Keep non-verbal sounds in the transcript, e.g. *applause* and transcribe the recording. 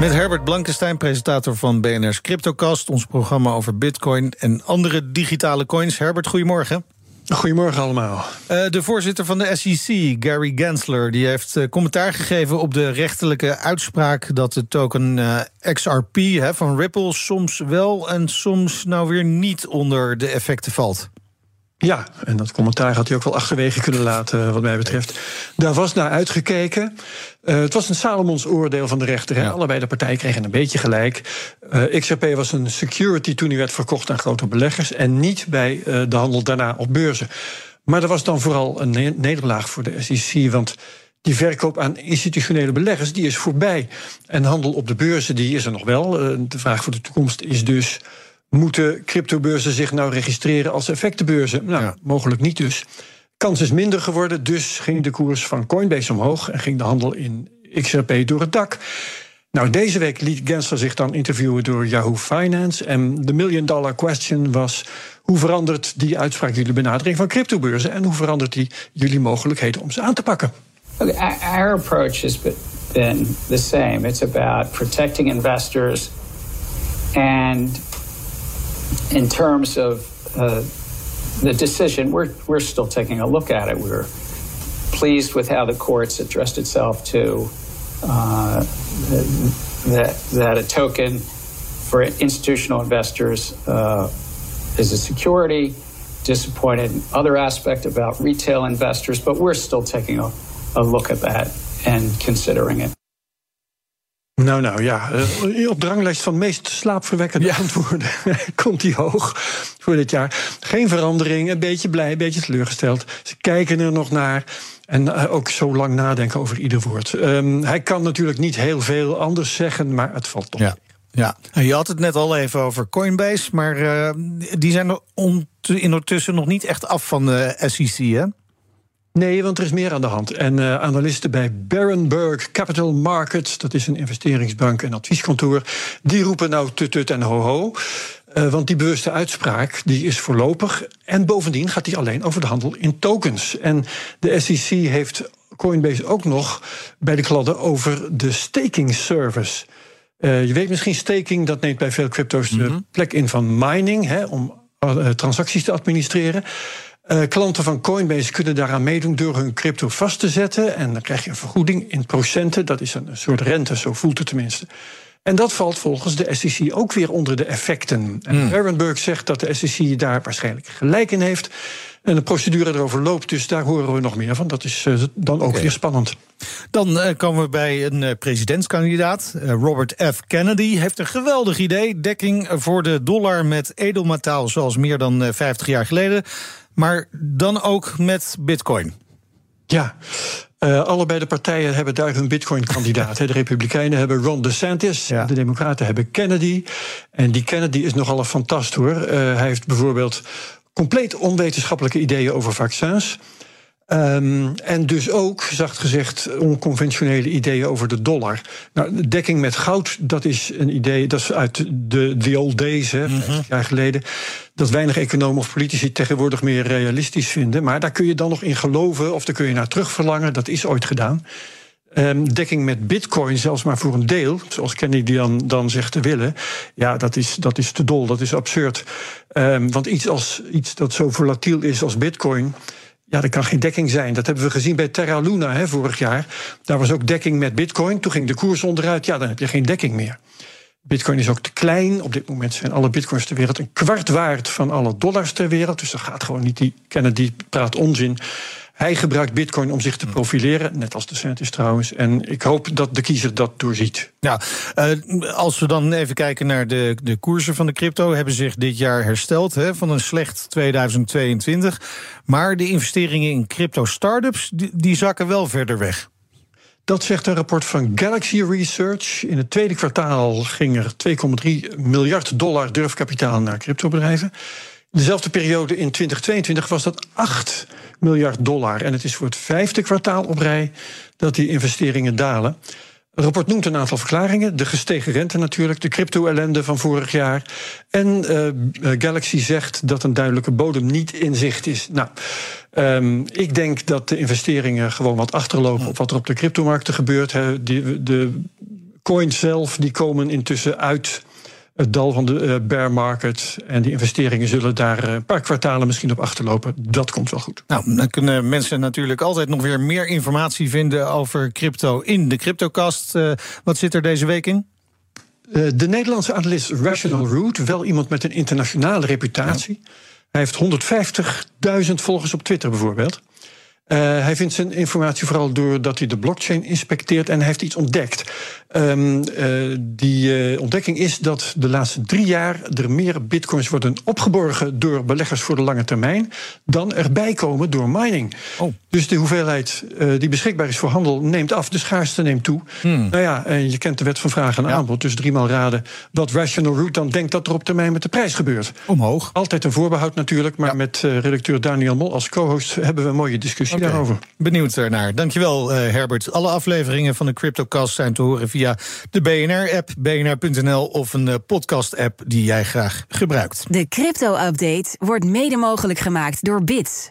Met Herbert Blankenstein, presentator van BNR's CryptoCast... ons programma over bitcoin en andere digitale coins. Herbert, goedemorgen. Goedemorgen allemaal. Uh, de voorzitter van de SEC, Gary Gensler, die heeft uh, commentaar gegeven op de rechterlijke uitspraak dat de token uh, XRP hè, van Ripple soms wel en soms nou weer niet onder de effecten valt. Ja, en dat commentaar had hij ook wel achterwege kunnen laten, wat mij betreft. Daar was naar uitgekeken. Uh, het was een Salomons oordeel van de rechter. Ja. Allebei de partijen kregen een beetje gelijk. Uh, XRP was een security toen hij werd verkocht aan grote beleggers... en niet bij uh, de handel daarna op beurzen. Maar er was dan vooral een ne nederlaag voor de SEC... want die verkoop aan institutionele beleggers die is voorbij. En handel op de beurzen die is er nog wel. de vraag voor de toekomst is dus moeten cryptobeurzen zich nou registreren als effectenbeurzen? Nou, ja. mogelijk niet dus. Kans is minder geworden, dus ging de koers van Coinbase omhoog en ging de handel in XRP door het dak. Nou, deze week liet Gensler zich dan interviewen door Yahoo Finance. En de million dollar question was: hoe verandert die uitspraak jullie benadering van cryptobeurzen en hoe verandert die jullie mogelijkheden om ze aan te pakken? Okay, our approach has been the same. It's about protecting investors and in terms of uh, the decision, we're, we're still taking a look at it. We're pleased with how the courts addressed itself to uh, that, that a token for institutional investors uh, is a security. Disappointed in other aspect about retail investors, but we're still taking a, a look at that and considering it. Nou, nou ja. Eh, op de ranglijst van meest slaapverwekkende ja. antwoorden *laughs* komt hij hoog voor dit jaar. Geen verandering, een beetje blij, een beetje teleurgesteld. Ze kijken er nog naar. En eh, ook zo lang nadenken over ieder woord. Um, hij kan natuurlijk niet heel veel anders zeggen, maar het valt toch. Ja. Ja, je had het net al even over Coinbase, maar uh, die zijn er ondertussen nog niet echt af van de SEC, hè? Nee, want er is meer aan de hand. En uh, analisten bij Berenberg Capital Markets, dat is een investeringsbank en advieskantoor, die roepen nou tut tut en ho ho. Uh, want die bewuste uitspraak die is voorlopig. En bovendien gaat die alleen over de handel in tokens. En de SEC heeft Coinbase ook nog bij de kladden over de staking service. Uh, je weet misschien, staking dat neemt bij veel crypto's mm -hmm. de plek in van mining, hè, om transacties te administreren. Uh, klanten van Coinbase kunnen daaraan meedoen door hun crypto vast te zetten. En dan krijg je een vergoeding in procenten. Dat is een soort rente, zo voelt het tenminste. En dat valt volgens de SEC ook weer onder de effecten. En mm. Zegt dat de SEC daar waarschijnlijk gelijk in heeft. En de procedure erover loopt, dus daar horen we nog meer van. Dat is uh, dan ook okay. weer spannend. Dan uh, komen we bij een uh, presidentskandidaat. Robert F. Kennedy heeft een geweldig idee. Dekking voor de dollar met edelmetaal, zoals meer dan 50 jaar geleden maar dan ook met Bitcoin. Ja, uh, allebei de partijen hebben daar hun Bitcoin-kandidaat. *laughs* de Republikeinen hebben Ron DeSantis, ja. de Democraten hebben Kennedy. En die Kennedy is nogal een fantast hoor. Uh, hij heeft bijvoorbeeld compleet onwetenschappelijke ideeën over vaccins. Um, en dus ook, zacht gezegd, onconventionele ideeën over de dollar. Nou, dekking met goud, dat is een idee, dat is uit de the old days, hè, mm -hmm. jaar geleden. Dat weinig economen of politici tegenwoordig meer realistisch vinden. Maar daar kun je dan nog in geloven, of daar kun je naar terugverlangen. Dat is ooit gedaan. Um, dekking met bitcoin, zelfs maar voor een deel, zoals Kennedy dan, dan zegt te willen. Ja, dat is, dat is te dol, dat is absurd. Um, want iets, als, iets dat zo volatiel is als bitcoin. Ja, er kan geen dekking zijn. Dat hebben we gezien bij Terra Luna hè, vorig jaar. Daar was ook dekking met bitcoin. Toen ging de koers onderuit. Ja, dan heb je geen dekking meer. Bitcoin is ook te klein. Op dit moment zijn alle bitcoins ter wereld een kwart waard van alle dollars ter wereld. Dus dat gaat gewoon niet. Die Kennedy praat onzin. Hij gebruikt bitcoin om zich te profileren, net als de Santis trouwens. En ik hoop dat de kiezer dat doorziet. Ja, uh, als we dan even kijken naar de, de koersen van de crypto... hebben zich dit jaar hersteld hè, van een slecht 2022. Maar de investeringen in crypto-startups, die, die zakken wel verder weg. Dat zegt een rapport van Galaxy Research. In het tweede kwartaal ging er 2,3 miljard dollar durfkapitaal naar cryptobedrijven. Dezelfde periode in 2022 was dat 8 miljard dollar. En het is voor het vijfde kwartaal op rij dat die investeringen dalen. Het rapport noemt een aantal verklaringen. De gestegen rente natuurlijk, de crypto-ellende van vorig jaar. En uh, Galaxy zegt dat een duidelijke bodem niet in zicht is. Nou, um, ik denk dat de investeringen gewoon wat achterlopen op wat er op de cryptomarkten gebeurt. He, die, de coins zelf die komen intussen uit het dal van de uh, bear market. En die investeringen zullen daar een paar kwartalen misschien op achterlopen. Dat komt wel goed. Nou, dan kunnen mensen natuurlijk altijd nog weer meer informatie vinden over crypto in de CryptoCast. Uh, wat zit er deze week in? De Nederlandse analist Rational Root, wel iemand met een internationale reputatie. Ja. Hij heeft 150.000 volgers op Twitter bijvoorbeeld. Uh, hij vindt zijn informatie vooral doordat hij de blockchain inspecteert en hij heeft iets ontdekt. Um, uh, die uh, ontdekking is dat de laatste drie jaar er meer bitcoins worden opgeborgen door beleggers voor de lange termijn dan erbij komen door mining. Oh. Dus de hoeveelheid die beschikbaar is voor handel neemt af, de schaarste neemt toe. Hmm. Nou ja, en je kent de wet van vraag en ja. aanbod, dus driemaal raden wat Rational Root dan denkt dat er op termijn met de prijs gebeurt. Omhoog. Altijd een voorbehoud natuurlijk, maar ja. met redacteur Daniel Mol als co-host hebben we een mooie discussie okay. daarover. Benieuwd ernaar. Dankjewel, Herbert. Alle afleveringen van de CryptoCast zijn te horen via de BNR-app, bnr.nl of een uh, podcast-app die jij graag gebruikt. De crypto-update wordt mede mogelijk gemaakt door Bits.